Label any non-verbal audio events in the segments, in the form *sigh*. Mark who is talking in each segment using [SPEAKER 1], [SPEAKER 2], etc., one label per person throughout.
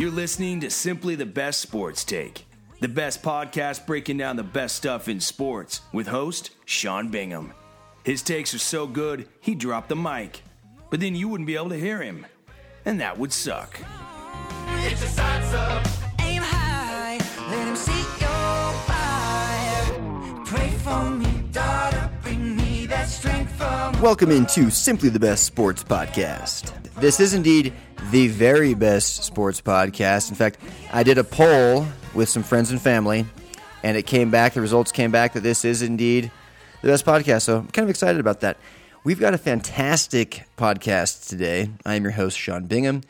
[SPEAKER 1] You're listening to Simply the Best Sports Take, the best podcast breaking down the best stuff in sports with host Sean Bingham. His takes are so good, he dropped the mic, but then you wouldn't be able to hear him, and that would suck.
[SPEAKER 2] It's a. Aim high, let him see your fire. Pray for me, daughter, bring me that strength from
[SPEAKER 3] Welcome into Simply the Best Sports Podcast. This is indeed the very best sports podcast. In fact, I did a poll with some friends and family, and it came back, the results came back that this is indeed the best podcast. So I'm kind of excited about that. We've got a fantastic podcast today. I am your host, Sean Bingham.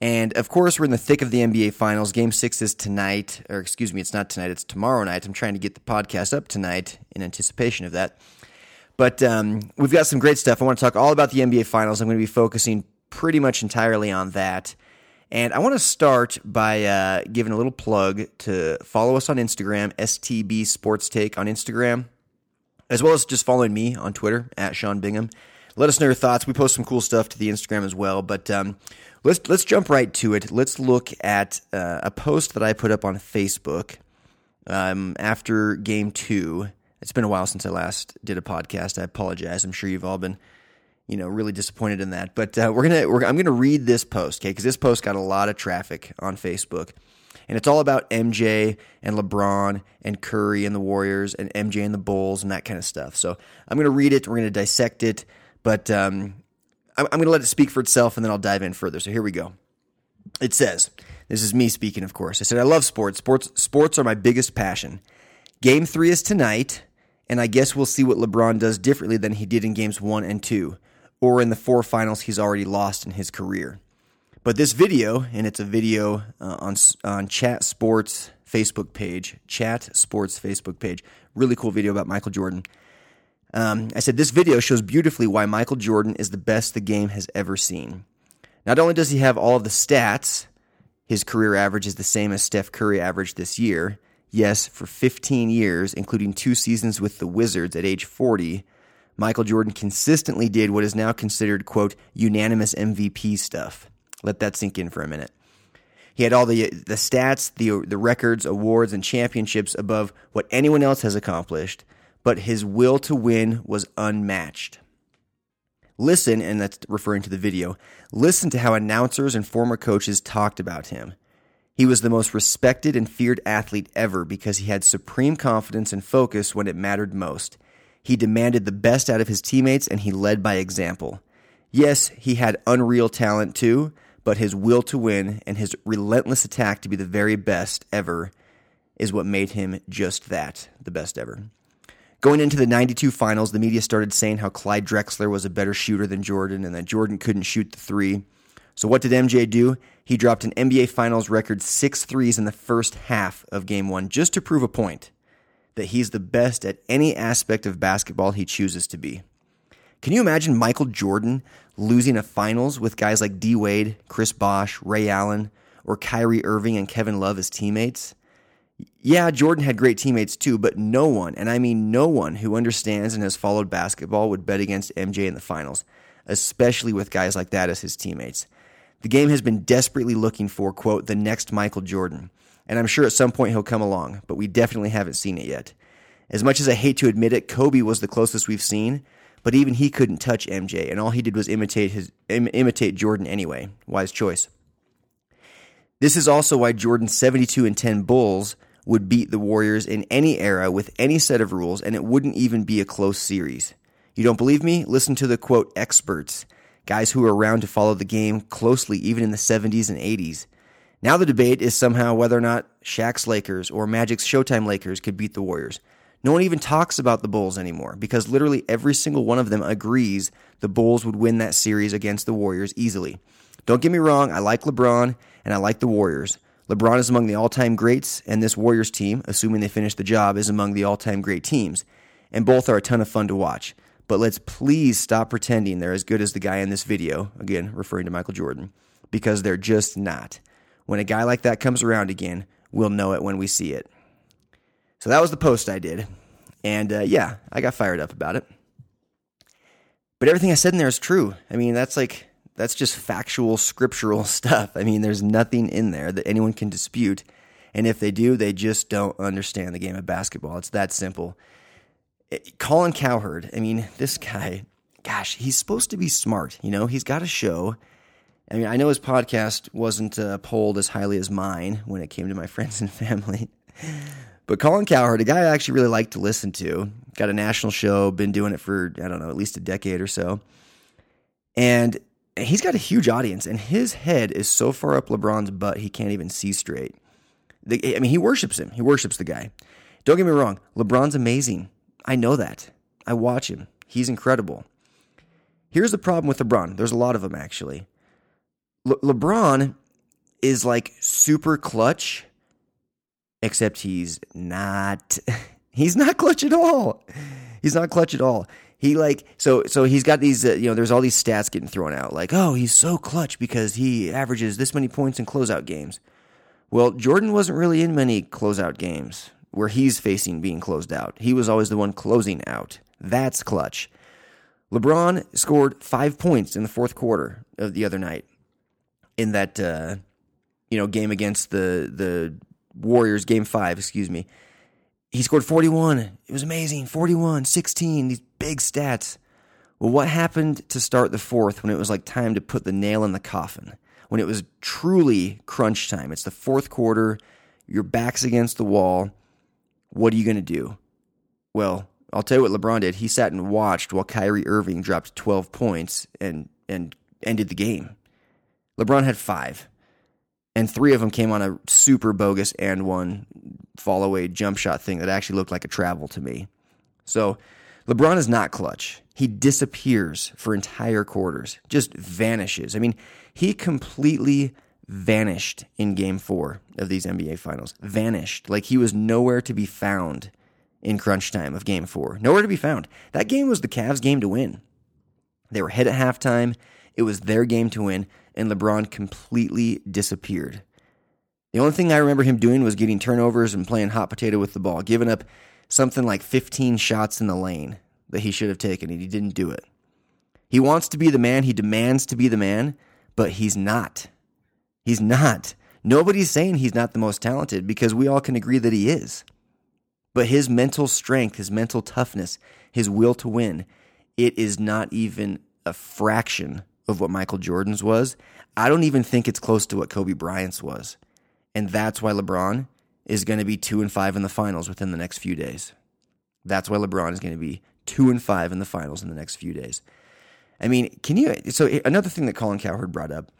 [SPEAKER 3] And of course, we're in the thick of the NBA Finals. Game six is tonight, or excuse me, it's not tonight, it's tomorrow night. I'm trying to get the podcast up tonight in anticipation of that. But um, we've got some great stuff. I want to talk all about the NBA Finals. I'm going to be focusing pretty much entirely on that. And I want to start by uh, giving a little plug to follow us on Instagram, STB Sports Take on Instagram, as well as just following me on Twitter at Sean Bingham. Let us know your thoughts. We post some cool stuff to the Instagram as well. But um, let's let's jump right to it. Let's look at uh, a post that I put up on Facebook um, after Game Two. It's been a while since I last did a podcast. I apologize. I'm sure you've all been, you know, really disappointed in that. But uh, we're gonna, we're, I'm gonna read this post, okay? Because this post got a lot of traffic on Facebook, and it's all about MJ and LeBron and Curry and the Warriors and MJ and the Bulls and that kind of stuff. So I'm gonna read it. We're gonna dissect it, but um, I'm, I'm gonna let it speak for itself, and then I'll dive in further. So here we go. It says, "This is me speaking, of course." I said, "I love sports. Sports, sports are my biggest passion." Game three is tonight, and I guess we'll see what LeBron does differently than he did in games one and two, or in the four finals he's already lost in his career. But this video, and it's a video uh, on on Chat Sports Facebook page, Chat Sports Facebook page, really cool video about Michael Jordan. Um, I said this video shows beautifully why Michael Jordan is the best the game has ever seen. Not only does he have all of the stats, his career average is the same as Steph Curry averaged this year. Yes, for 15 years, including two seasons with the Wizards at age 40, Michael Jordan consistently did what is now considered, quote, unanimous MVP stuff. Let that sink in for a minute. He had all the the stats, the the records, awards, and championships above what anyone else has accomplished, but his will to win was unmatched. Listen, and that's referring to the video, listen to how announcers and former coaches talked about him. He was the most respected and feared athlete ever because he had supreme confidence and focus when it mattered most. He demanded the best out of his teammates and he led by example. Yes, he had unreal talent too, but his will to win and his relentless attack to be the very best ever is what made him just that, the best ever. Going into the 92 finals, the media started saying how Clyde Drexler was a better shooter than Jordan and that Jordan couldn't shoot the three. So, what did MJ do? He dropped an NBA Finals record six threes in the first half of game one just to prove a point that he's the best at any aspect of basketball he chooses to be. Can you imagine Michael Jordan losing a finals with guys like D Wade, Chris Bosh, Ray Allen, or Kyrie Irving and Kevin Love as teammates? Yeah, Jordan had great teammates too, but no one, and I mean no one who understands and has followed basketball would bet against MJ in the finals, especially with guys like that as his teammates. The game has been desperately looking for, quote, the next Michael Jordan, and I'm sure at some point he'll come along, but we definitely haven't seen it yet. As much as I hate to admit it, Kobe was the closest we've seen, but even he couldn't touch MJ, and all he did was imitate his Im- imitate Jordan anyway. Wise choice. This is also why Jordan's 72 and 10 Bulls would beat the Warriors in any era with any set of rules, and it wouldn't even be a close series. You don't believe me? Listen to the quote experts, guys who were around to follow the game closely even in the 70s and 80s. Now the debate is somehow whether or not Shaq's Lakers or Magic's Showtime Lakers could beat the Warriors. No one even talks about the Bulls anymore because literally every single one of them agrees the Bulls would win that series against the Warriors easily. Don't get me wrong, I like LeBron and I like the Warriors. LeBron is among the all time greats, and this Warriors team, assuming they finish the job, is among the all time great teams. And both are a ton of fun to watch. But let's please stop pretending they're as good as the guy in this video, again, referring to Michael Jordan, because they're just not. When a guy like that comes around again, we'll know it when we see it. So that was the post I did. And uh, yeah, I got fired up about it. But everything I said in there is true. I mean, that's like That's just factual, scriptural *laughs* stuff. I mean, there's nothing in there that anyone can dispute. And if they do, they just don't understand the game of basketball. It's that simple. It- Colin Cowherd, I mean, this guy, gosh, he's supposed to be smart. You know, he's got a show. I mean, I know his podcast wasn't uh, polled as highly as mine when it came to my *laughs* friends and family. But Colin Cowherd, a guy I actually really like to listen to, got a national show, been doing it for, I don't know, at least a decade or so. And he's got a huge audience, and his head is so far up LeBron's butt he can't even see straight. The, I mean, he worships him. He worships the guy. Don't get me wrong, LeBron's amazing. I know that. I watch him. He's incredible. Here's the problem with LeBron. There's a lot of them actually. Le- LeBron is like super clutch, except he's not. *laughs* He's not clutch at all. He's not clutch at all. He like so so he's got these uh, you know there's all these stats getting thrown out like oh he's so clutch because he averages this many points in closeout games. Well, Jordan wasn't really in many closeout games where he's facing being closed out. He was always the one closing out. That's clutch. LeBron scored five points in the fourth quarter of the other night in that uh, you know game against the the Warriors, game five, excuse me. He scored 41. It was amazing. 41, 16, these big stats. Well, what happened to start the fourth when it was like time to put the nail in the coffin? When it was truly crunch time. It's the fourth quarter. Your back's against the wall. What are you going to do? Well, I'll tell you what LeBron did. He sat and watched while Kyrie Irving dropped 12 points and, and ended the game. LeBron had five, and three of them came on a super bogus and one fall away jump shot thing that actually looked like a travel to me. So LeBron is not clutch. He disappears for entire quarters, just vanishes. I mean, he completely vanished in game four of these NBA finals. Vanished. Like he was nowhere to be found in crunch time of game four. Nowhere to be found. That game was the Cavs' game to win. They were ahead at halftime. It was their game to win, and LeBron completely disappeared. The only thing I remember him doing was getting turnovers and playing hot potato with the ball, giving up something like 15 shots in the lane that he should have taken, and he didn't do it. He wants to be the man, he demands to be the man, but he's not. He's not. Nobody's saying he's not the most talented because we all can agree that he is. But his mental strength, his mental toughness, his will to win, it is not even a fraction of what Michael Jordan's was. I don't even think it's close to what Kobe Bryant's was. And that's why LeBron is going to be 2 and 5 in the finals within the next few days. That's why LeBron is going to be 2 and 5 in the finals in the next few days. I mean, can you so another thing that Colin Cowherd brought up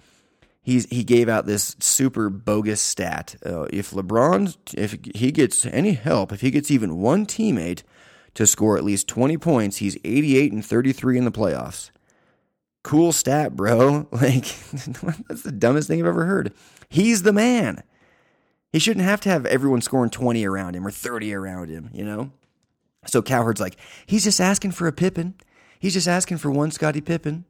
[SPEAKER 3] he's he gave out this super bogus stat. Uh, if LeBron, if he gets any help, if he gets even one teammate to score at least twenty points, he's eighty-eight and thirty-three in the playoffs. Cool stat, bro. *laughs* Like *laughs* that's the dumbest thing I've ever heard. He's the man. He shouldn't have to have everyone scoring twenty around him or thirty around him. You know. So Cowherd's like, he's just asking for a Pippen. He's just asking for one Scottie Pippen.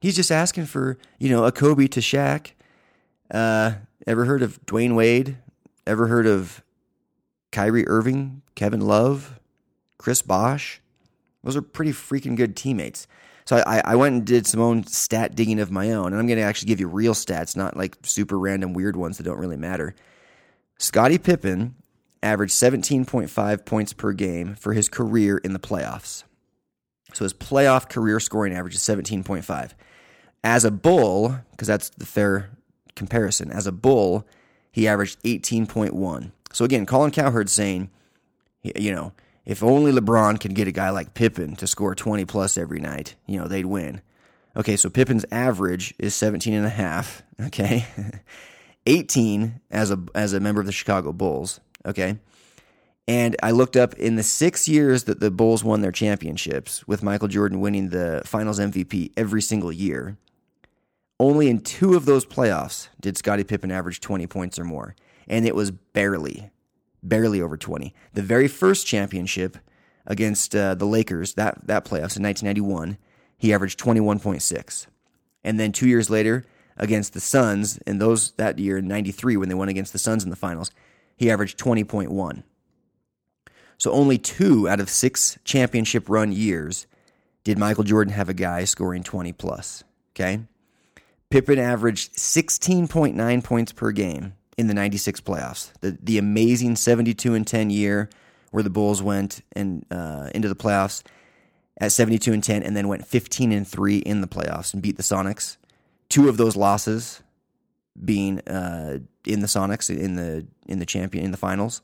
[SPEAKER 3] He's just asking for, you know, a Kobe to Shaq. Uh, ever heard of Dwyane Wade? Ever heard of Kyrie Irving, Kevin Love, Chris Bosh? Those are pretty freaking good teammates. So I, I went and did some own stat digging of my own, and I'm going to actually give you real stats, not like super random weird ones that don't really matter. Scottie Pippen averaged 17.5 points per game for his career in the playoffs. So his playoff career scoring average is 17.5. As a Bull, because that's the fair comparison, as a Bull, he averaged 18.1. So again, Colin Cowherd saying, you know, if only LeBron could get a guy like Pippen to score 20 plus every night, you know, they'd win. Okay, so Pippen's average is 17 and a half, *laughs* okay? *laughs* 18 as a as a member of the Chicago Bulls, okay? And I looked up in the six years that the Bulls won their championships, with Michael Jordan winning the finals MVP every single year, only in two of those playoffs did Scottie Pippen average 20 points or more. And it was barely, barely over 20. The very first championship against uh, the Lakers, that, that playoffs in 1991, he averaged 21.6. And then two years later, against the Suns, in those that year in 93, when they went against the Suns in the finals, he averaged 20.1. So only two out of six championship run years did Michael Jordan have a guy scoring 20 plus. Okay. Pippen averaged 16.9 points per game in the 96 playoffs. The, the amazing 72 and 10 year where the Bulls went and uh, into the playoffs at 72 and 10 and then went 15 and 3 in the playoffs and beat the Sonics. Two of those losses being uh, in the Sonics in the in the champion in the finals.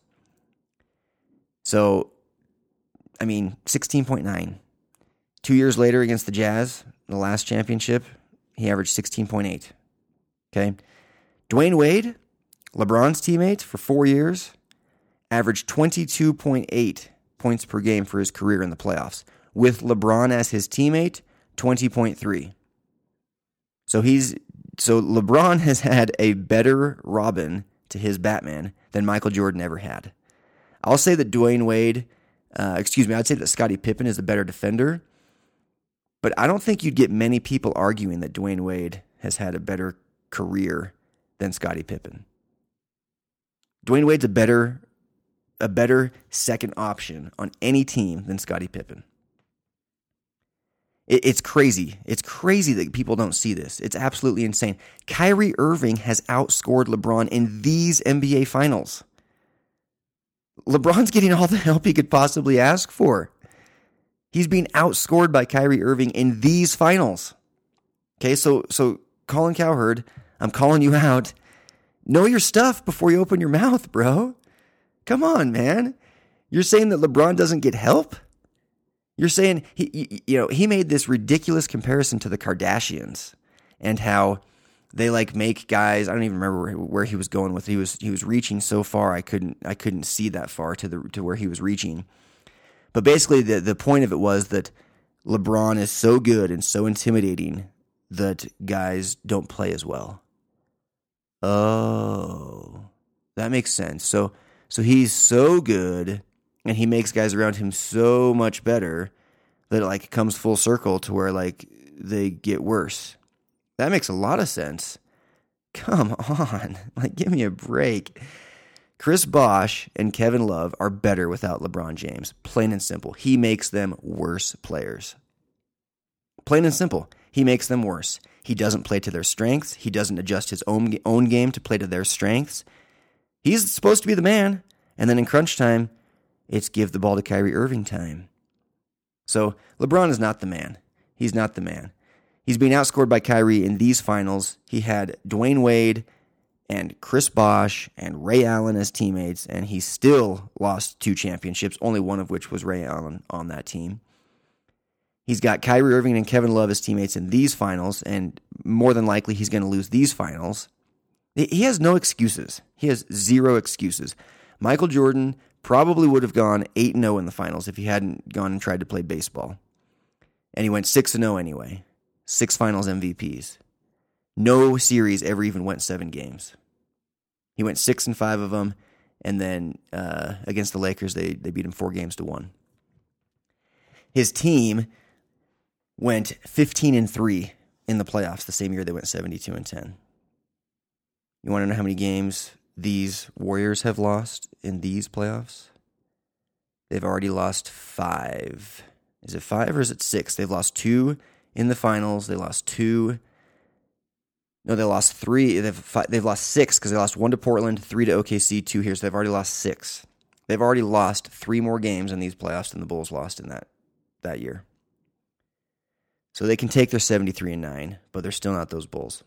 [SPEAKER 3] So I mean, 16.9. 2 years later against the Jazz, the last championship, he averaged 16.8. Okay? Dwayne Wade, LeBron's teammate for 4 years, averaged 22.8 points per game for his career in the playoffs with LeBron as his teammate, 20.3. So he's so LeBron has had a better Robin to his Batman than Michael Jordan ever had. I'll say that Dwyane Wade, uh, excuse me, I'd say that Scottie Pippen is the better defender, but I don't think you'd get many people arguing that Dwyane Wade has had a better career than Scottie Pippen. Dwyane Wade's a better a better second option on any team than Scottie Pippen. It, it's crazy. It's crazy that people don't see this. It's absolutely insane. Kyrie Irving has outscored LeBron in these NBA finals. LeBron's getting all the help he could possibly ask for. He's being outscored by Kyrie Irving in these finals. Okay, so so Colin Cowherd, I'm calling you out. Know your stuff before you open your mouth, bro. Come on, man. You're saying that LeBron doesn't get help? You're saying he, you know, he made this ridiculous comparison to the Kardashians and how they like make guys. I don't even remember where he was going with. He was he was reaching so far I couldn't I couldn't see that far to the to where he was reaching. But basically, the the point of it was that LeBron is so good and so intimidating that guys don't play as well. Oh, that makes sense. So so he's so good and he makes guys around him so much better that it like comes full circle to where like they get worse. That makes a lot of sense. Come *laughs* on. Like give me a break. Chris Bosh and Kevin Love are better without LeBron James. Plain and simple. He makes them worse players. Plain and simple. He makes them worse. He doesn't play to their strengths. He doesn't adjust his own own game to play to their strengths. He's supposed to be the man. And then in crunch time, it's give the ball to Kyrie Irving time. So LeBron is not the man. He's not the man. He's being outscored by Kyrie in these finals. He had Dwyane Wade and Chris Bosh and Ray Allen as teammates, and he still lost two championships, only one of which was Ray Allen on that team. He's got Kyrie Irving and Kevin Love as teammates in these finals, and more than likely he's going to lose these finals. He has no excuses. He has zero excuses. Michael Jordan probably would have gone 8 0 in the finals if he hadn't gone and tried to play baseball. And he went 6 0 anyway. Six finals MVPs. No series ever even went seven games. He went 6 and 5 of them. And then uh, against the Lakers, they, they beat him four games to one. His team went 15 and 3 in the playoffs the same year they went 72 and 10. You want to know how many games these Warriors have lost in these playoffs? They've already lost five. Is it five or is it six? They've lost two in the finals. They lost two. No, they lost three. They've five, they've lost six because they lost one to Portland, three to OKC, two here. So they've already lost six. They've already lost three more games in these playoffs than the Bulls lost in that that year. So they can take their seventy three and nine, but they're still not those Bulls.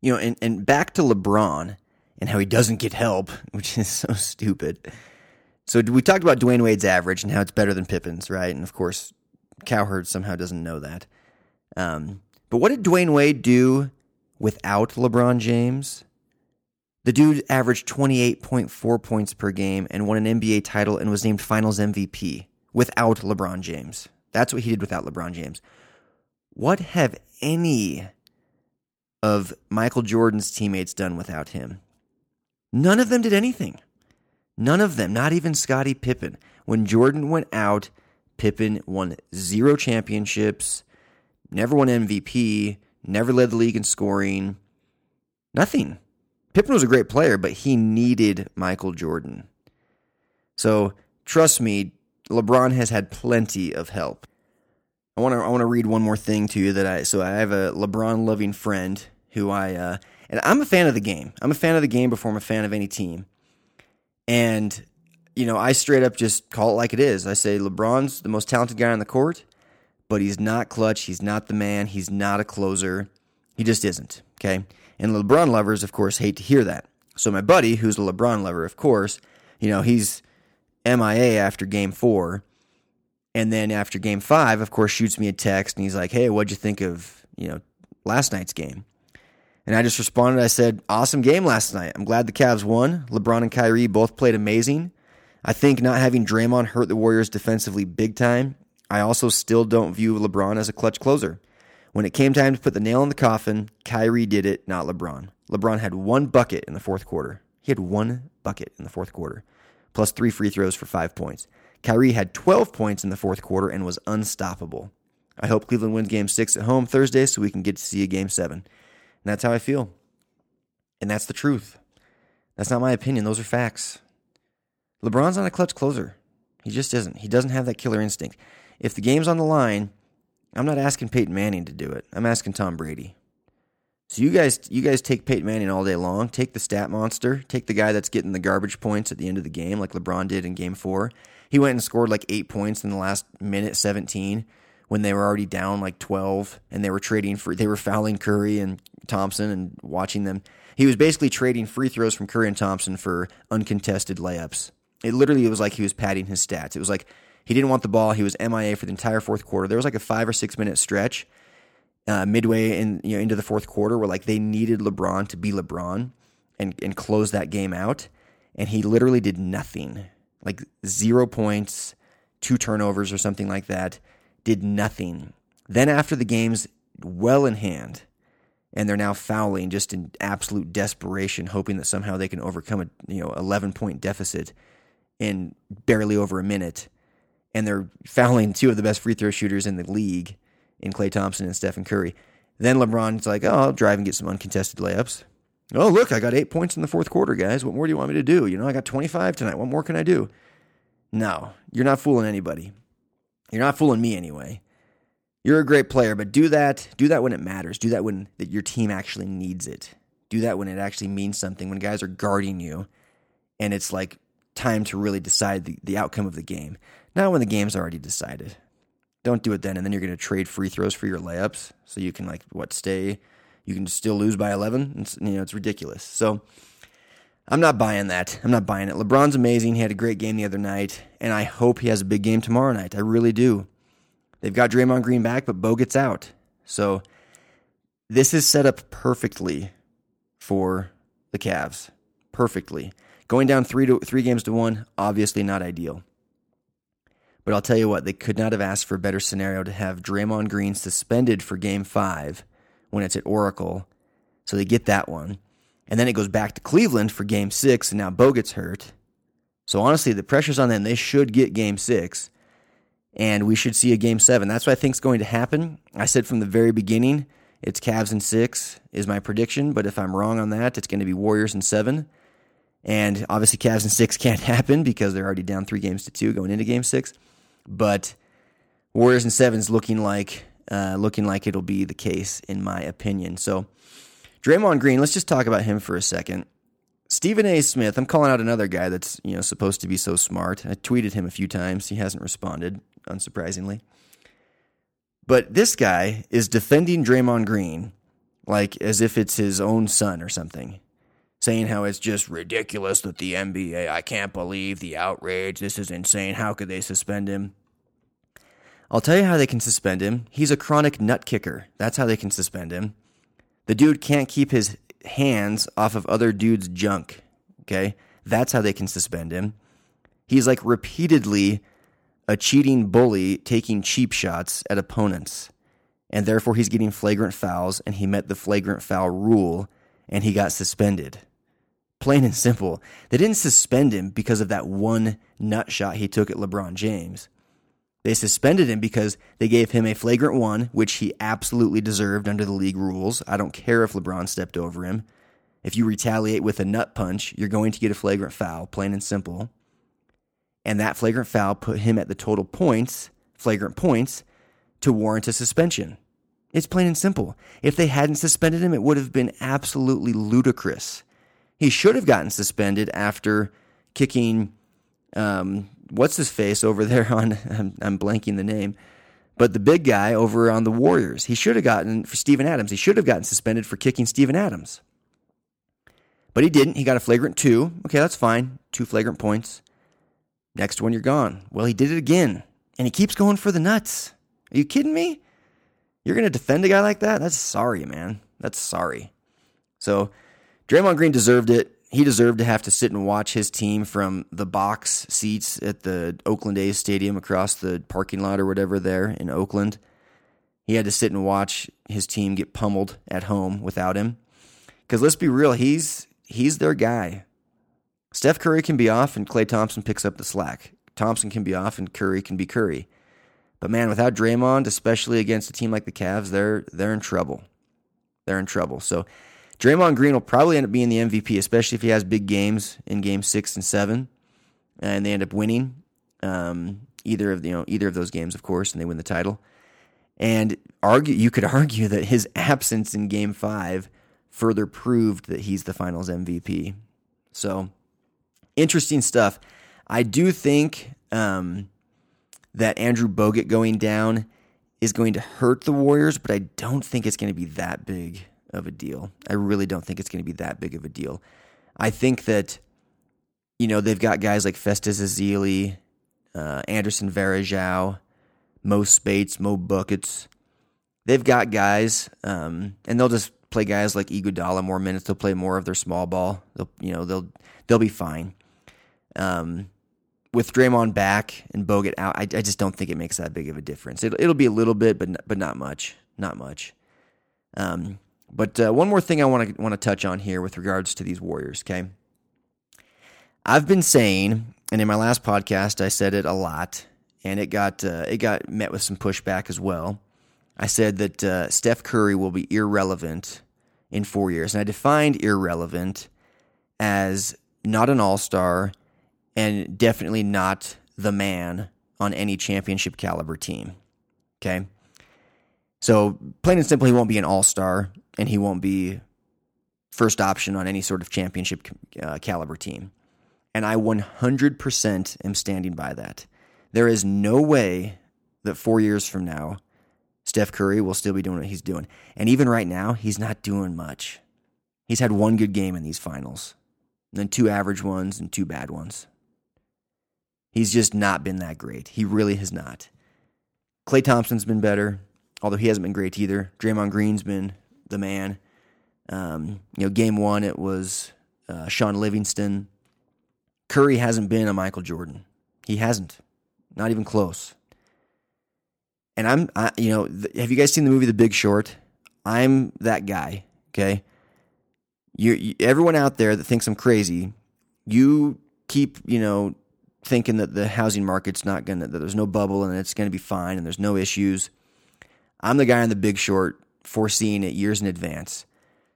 [SPEAKER 3] You know, and, and back to LeBron and how he doesn't get help, *laughs* which is so stupid. So we talked about Dwyane Wade's average and how it's better than Pippen's, right? And of course, Cowherd somehow doesn't know that. Um, but what did Dwyane Wade do without LeBron James? The dude averaged 28.4 points per game and won an NBA title and was named finals MVP without LeBron James. That's what he did without LeBron James. What have any of Michael Jordan's teammates done without him? None of them did anything. None of them, not even Scottie Pippen. When Jordan went out, Pippen won zero championships, never won MVP, never led the league in scoring. Nothing. Pippen was a great player, but he needed Michael Jordan. So trust me, LeBron has had plenty of help. I want to I want to read one more thing to you that I so I have a LeBron loving friend who I uh, and I'm a fan of the game. I'm a fan of the game before I'm a fan of any team. And you know, I straight up just call it like it is. I say LeBron's the most talented guy on the court, but he's not clutch. He's not the man. He's not a closer. He just isn't. Okay. And LeBron lovers, of course, hate to hear that. So my buddy, who's a LeBron lover, of course, you know, he's MIA after game four. And then after game five, of course, shoots me a text and he's like, Hey, what'd you think of, you know, last night's game? And I just responded, I said, Awesome game last night. I'm glad the Cavs won. LeBron and Kyrie both played amazing. I think not having Draymond hurt the Warriors defensively big time. I also still don't view LeBron as a clutch closer. When it came time to put the nail in the coffin, Kyrie did it, not LeBron. LeBron had one bucket in the fourth quarter. He had one bucket in the fourth quarter, plus three free throws for five points. Kyrie had 12 points in the fourth quarter and was unstoppable. I hope Cleveland wins game six at home Thursday so we can get to see a game seven. And that's how I feel. And that's the truth. That's not my opinion. Those are facts. LeBron's not a clutch closer. He just isn't. He doesn't have that killer instinct. If the game's on the line, I'm not asking Peyton Manning to do it. I'm asking Tom Brady. So you guys, you guys take Peyton Manning all day long. Take the stat monster. Take the guy that's getting the garbage points at the end of the game, like LeBron did in Game Four. He went and scored like eight points in the last minute 17 when they were already down like 12, and they were trading for they were fouling Curry and Thompson and watching them. He was basically trading free throws from Curry and Thompson for uncontested layups. It literally was like he was padding his stats. It was like he didn't want the ball. He was MIA for the entire fourth quarter. There was like a five or six minute stretch uh, midway in you know into the fourth quarter where like they needed LeBron to be LeBron and and close that game out, and he literally did nothing. Like zero points, two turnovers or something like that. Did nothing. Then after the game's well in hand, and they're now fouling just in absolute desperation, hoping that somehow they can overcome a you know 11 point deficit in barely over a minute. And they're fouling two of the best free throw shooters in the league in Klay Thompson and Stephen Curry. Then LeBron's like, oh, I'll drive and get some uncontested layups. Oh, look, I got eight points in the fourth quarter, guys. What more do you want me to do? You know, I got 25 tonight. What more can I do? No, you're not fooling anybody. You're not fooling me anyway. You're a great player, but do that. Do that when it matters. Do that when that your team actually needs it. Do that when it actually means something. When guys are guarding you, and it's like time to really decide the, the outcome of the game. Not when the game's already decided. Don't do it then, and then you're going to trade free throws for your layups, so you can like what stay. You can still lose by 11. It's, you know, it's ridiculous. So I'm not buying that. I'm not buying it. LeBron's amazing. He had a great game the other night, and I hope he has a big game tomorrow night. I really do. They've got Draymond Green back, but Bogut's out. So this is set up perfectly for the Cavs. Perfectly. Going down three to three games to one, obviously not ideal. But I'll tell you what, they could not have asked for a better scenario to have Draymond Green suspended for game five when it's at Oracle. So they get that one. And then it goes back to Cleveland for game six, and now Bogut's hurt. So honestly, the pressure's on them. They should get game six, and we should see a game seven. That's what I think is going to happen. I said from the very beginning, it's Cavs in six, is my prediction. But if I'm wrong on that, it's going to be Warriors in seven. And obviously, Cavs in six *laughs* can't happen because they're already down three games to two going into game six. But Warriors and sevens looking like uh, looking like it'll be the case in my opinion. So Draymond Green, let's just talk about him for a second. Stephen A. Smith, I'm calling out another guy that's you know supposed to be so smart. I tweeted him a few times. He hasn't responded, unsurprisingly. But this guy is defending Draymond Green like as if it's his own son or something saying how it's just ridiculous that the NBA, I can't believe the outrage. This is insane. How could they suspend him? I'll tell you how they can suspend him. He's a chronic nut kicker. That's how they can suspend him. The dude can't keep his hands off of other dudes' junk. Okay? That's how they can suspend him. He's like repeatedly a cheating bully taking cheap shots at opponents. And therefore, he's getting flagrant fouls, and he met the flagrant foul rule, and he got suspended. Plain and simple. They didn't suspend him because of that one nut shot he took at LeBron James. They suspended him because they gave him a flagrant one, which he absolutely deserved under the league rules. I don't care if LeBron stepped over him. If you retaliate with a nut punch, you're going to get a flagrant foul, plain and simple. And that flagrant foul put him at the total points, flagrant points, to warrant a suspension. It's plain and simple. If they hadn't suspended him, it would have been absolutely ludicrous. He should have gotten suspended after kicking, um, what's his face over there *laughs* on, I'm, I'm blanking the name, but the big guy over on the Warriors. He should have gotten, for Steven Adams, he should have gotten suspended for kicking Steven Adams. But he didn't. He got a flagrant two. Okay, that's fine. Two flagrant points. Next one, you're gone. Well, he did it again. And he keeps going for the nuts. Are you kidding me? You're going to defend a guy like that? That's sorry, man. That's sorry. So, Draymond Green deserved it. He deserved to have to sit and watch his team from the box seats at the Oakland A's stadium across the parking lot or whatever there in Oakland. He had to sit and watch his team get pummeled at home without him. Because let's be real, he's he's their guy. Steph Curry can be off and Klay Thompson picks up the slack. Thompson can be off and Curry can be Curry. But man, without Draymond, especially against a team like the Cavs, they're they're in trouble. They're in trouble. So Draymond Green will probably end up being the MVP, especially if he has big games in Game Six and Seven, and they end up winning um, either of you know either of those games, of course, and they win the title. And argue, you could *laughs* argue that his absence in Game Five further proved that he's the Finals MVP. So interesting stuff. I do think um, that Andrew Bogut going down is going to hurt the Warriors, but I don't think it's going to be that big of a deal. I really don't think it's going to be that big of a deal. I think that, you know, they've got guys like Festus Ezeli, uh, Anderson Varejao, Mo Speights, Mo Buckets. They've got guys, um, and they'll just play guys like Iguodala more minutes. They'll play more of their small ball. They'll, you know, they'll they'll be fine. Um, with Draymond back and Bogut out, I, I, just don't think it makes that big of a difference. It, will be a little bit, but but not much, not much. Um, but uh, one more thing I want to want to touch on here with regards to these Warriors. Okay, I've been saying, and in my last podcast, I said it a lot, and it got uh, it got met with some pushback as well. I said that uh, Steph Curry will be irrelevant in four years, and I defined irrelevant as not an All Star and definitely not the man on any championship caliber team. Okay. So, plain and simple, he won't be an all star and he won't be first option on any sort of championship uh, caliber team. And I 100% am standing by that. There is no way that four years from now, Steph Curry will still be doing what he's doing. And even right now, he's not doing much. He's had one good game in these finals, then two average ones and two bad ones. He's just not been that great. He really has not. Klay Thompson's been better, although he hasn't been great either. Draymond Green's been the man. Um, you know, game one, it was uh, Shaun Livingston. Curry hasn't been a Michael Jordan. He hasn't. Not even close. And I'm, I, you know, th- have you guys seen the movie The Big Short? I'm that guy. Okay. You, you, everyone out there that thinks I'm crazy, you keep, you know, thinking that the housing market's not to, that there's no bubble and it's to be fine and there's no issues. I'm the guy in the big short foreseeing it years in advance.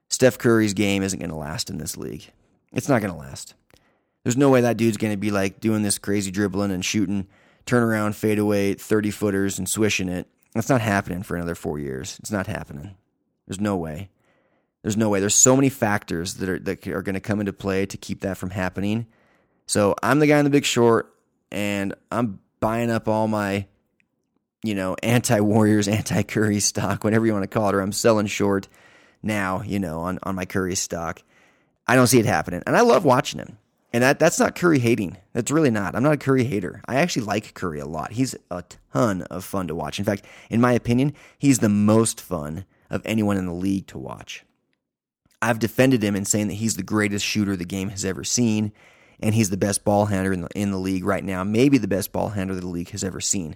[SPEAKER 3] Steph Curry's game isn't going to last in this league. It's not going to last. There's no way that dude's going to be like doing this crazy dribbling and shooting turnaround fadeaway 30 footers and swishing it. That's not happening for another four years. It's not happening. There's no way. There's no way. There's so many factors that are that are going to come into play to keep that from happening so I'm the guy in the big short, and I'm buying up all my, you know, anti Warriors, *laughs* anti Curry stock, whatever you want to call it, or I'm selling short now, you know, on, on my Curry stock. I don't see it happening. And I love watching him. And that, that's not Curry hating. That's really not. I'm not a Curry hater. I actually like Curry a lot. He's a ton of fun to watch. In fact, in my opinion, he's the most fun of anyone in the league to watch. I've defended him in saying that he's the greatest shooter the game has ever seen and he's the best ball handler in the, in the league right now, maybe the best ball handler the league has ever seen.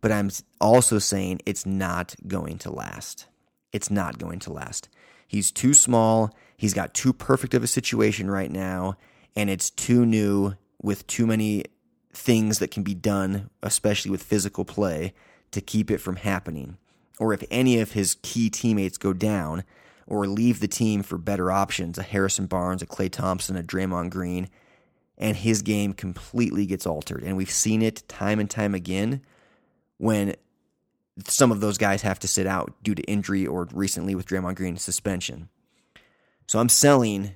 [SPEAKER 3] But I'm also saying it's not going to last. It's not going to last. He's too small. He's got too perfect of a situation right now, and it's too new with too many things that can be done, especially with physical play, to keep it from happening. Or if any of his key teammates go down or leave the team for better options, a Harrison Barnes, a Klay Thompson, a Draymond Green, and his game completely gets altered. And we've seen it time and time again when some of those guys have to sit out due to injury or recently with Draymond Green suspension. So I'm selling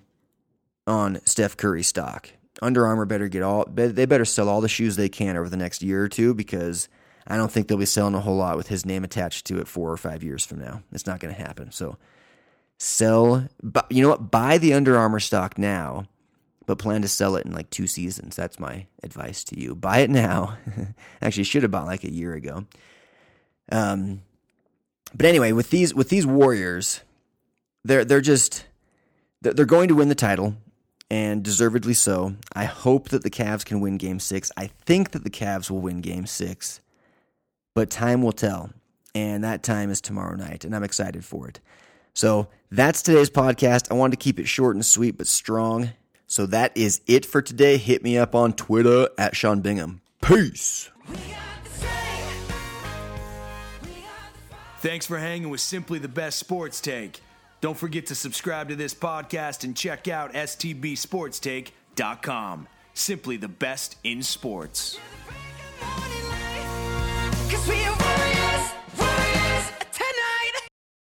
[SPEAKER 3] on Steph Curry stock. Under Armour better get all they better sell all the shoes they can over the next year or two because I don't think they'll be selling a whole lot with his name attached to it four or five years from now. It's not going to happen. So sell, you know what? Buy the Under Armour stock now, but plan to sell it in like two seasons. That's my advice to you. Buy it now. *laughs* Actually, should have bought like a year ago. Um, but anyway, with these with these Warriors, they're they're just they're going to win the title and deservedly so. I hope that the Cavs can win game 6. I think that the Cavs will win game 6. But time will tell. And that time is tomorrow night and I'm excited for it. So, that's today's podcast. I wanted to keep it short and sweet but strong. So that is it for today. Hit me up on Twitter at Sean Bingham. Peace.
[SPEAKER 1] Thanks for hanging with Simply the Best Sports Take. Don't forget to subscribe to this podcast and check out stbsportstake.com. Simply the best in sports.
[SPEAKER 2] Cause we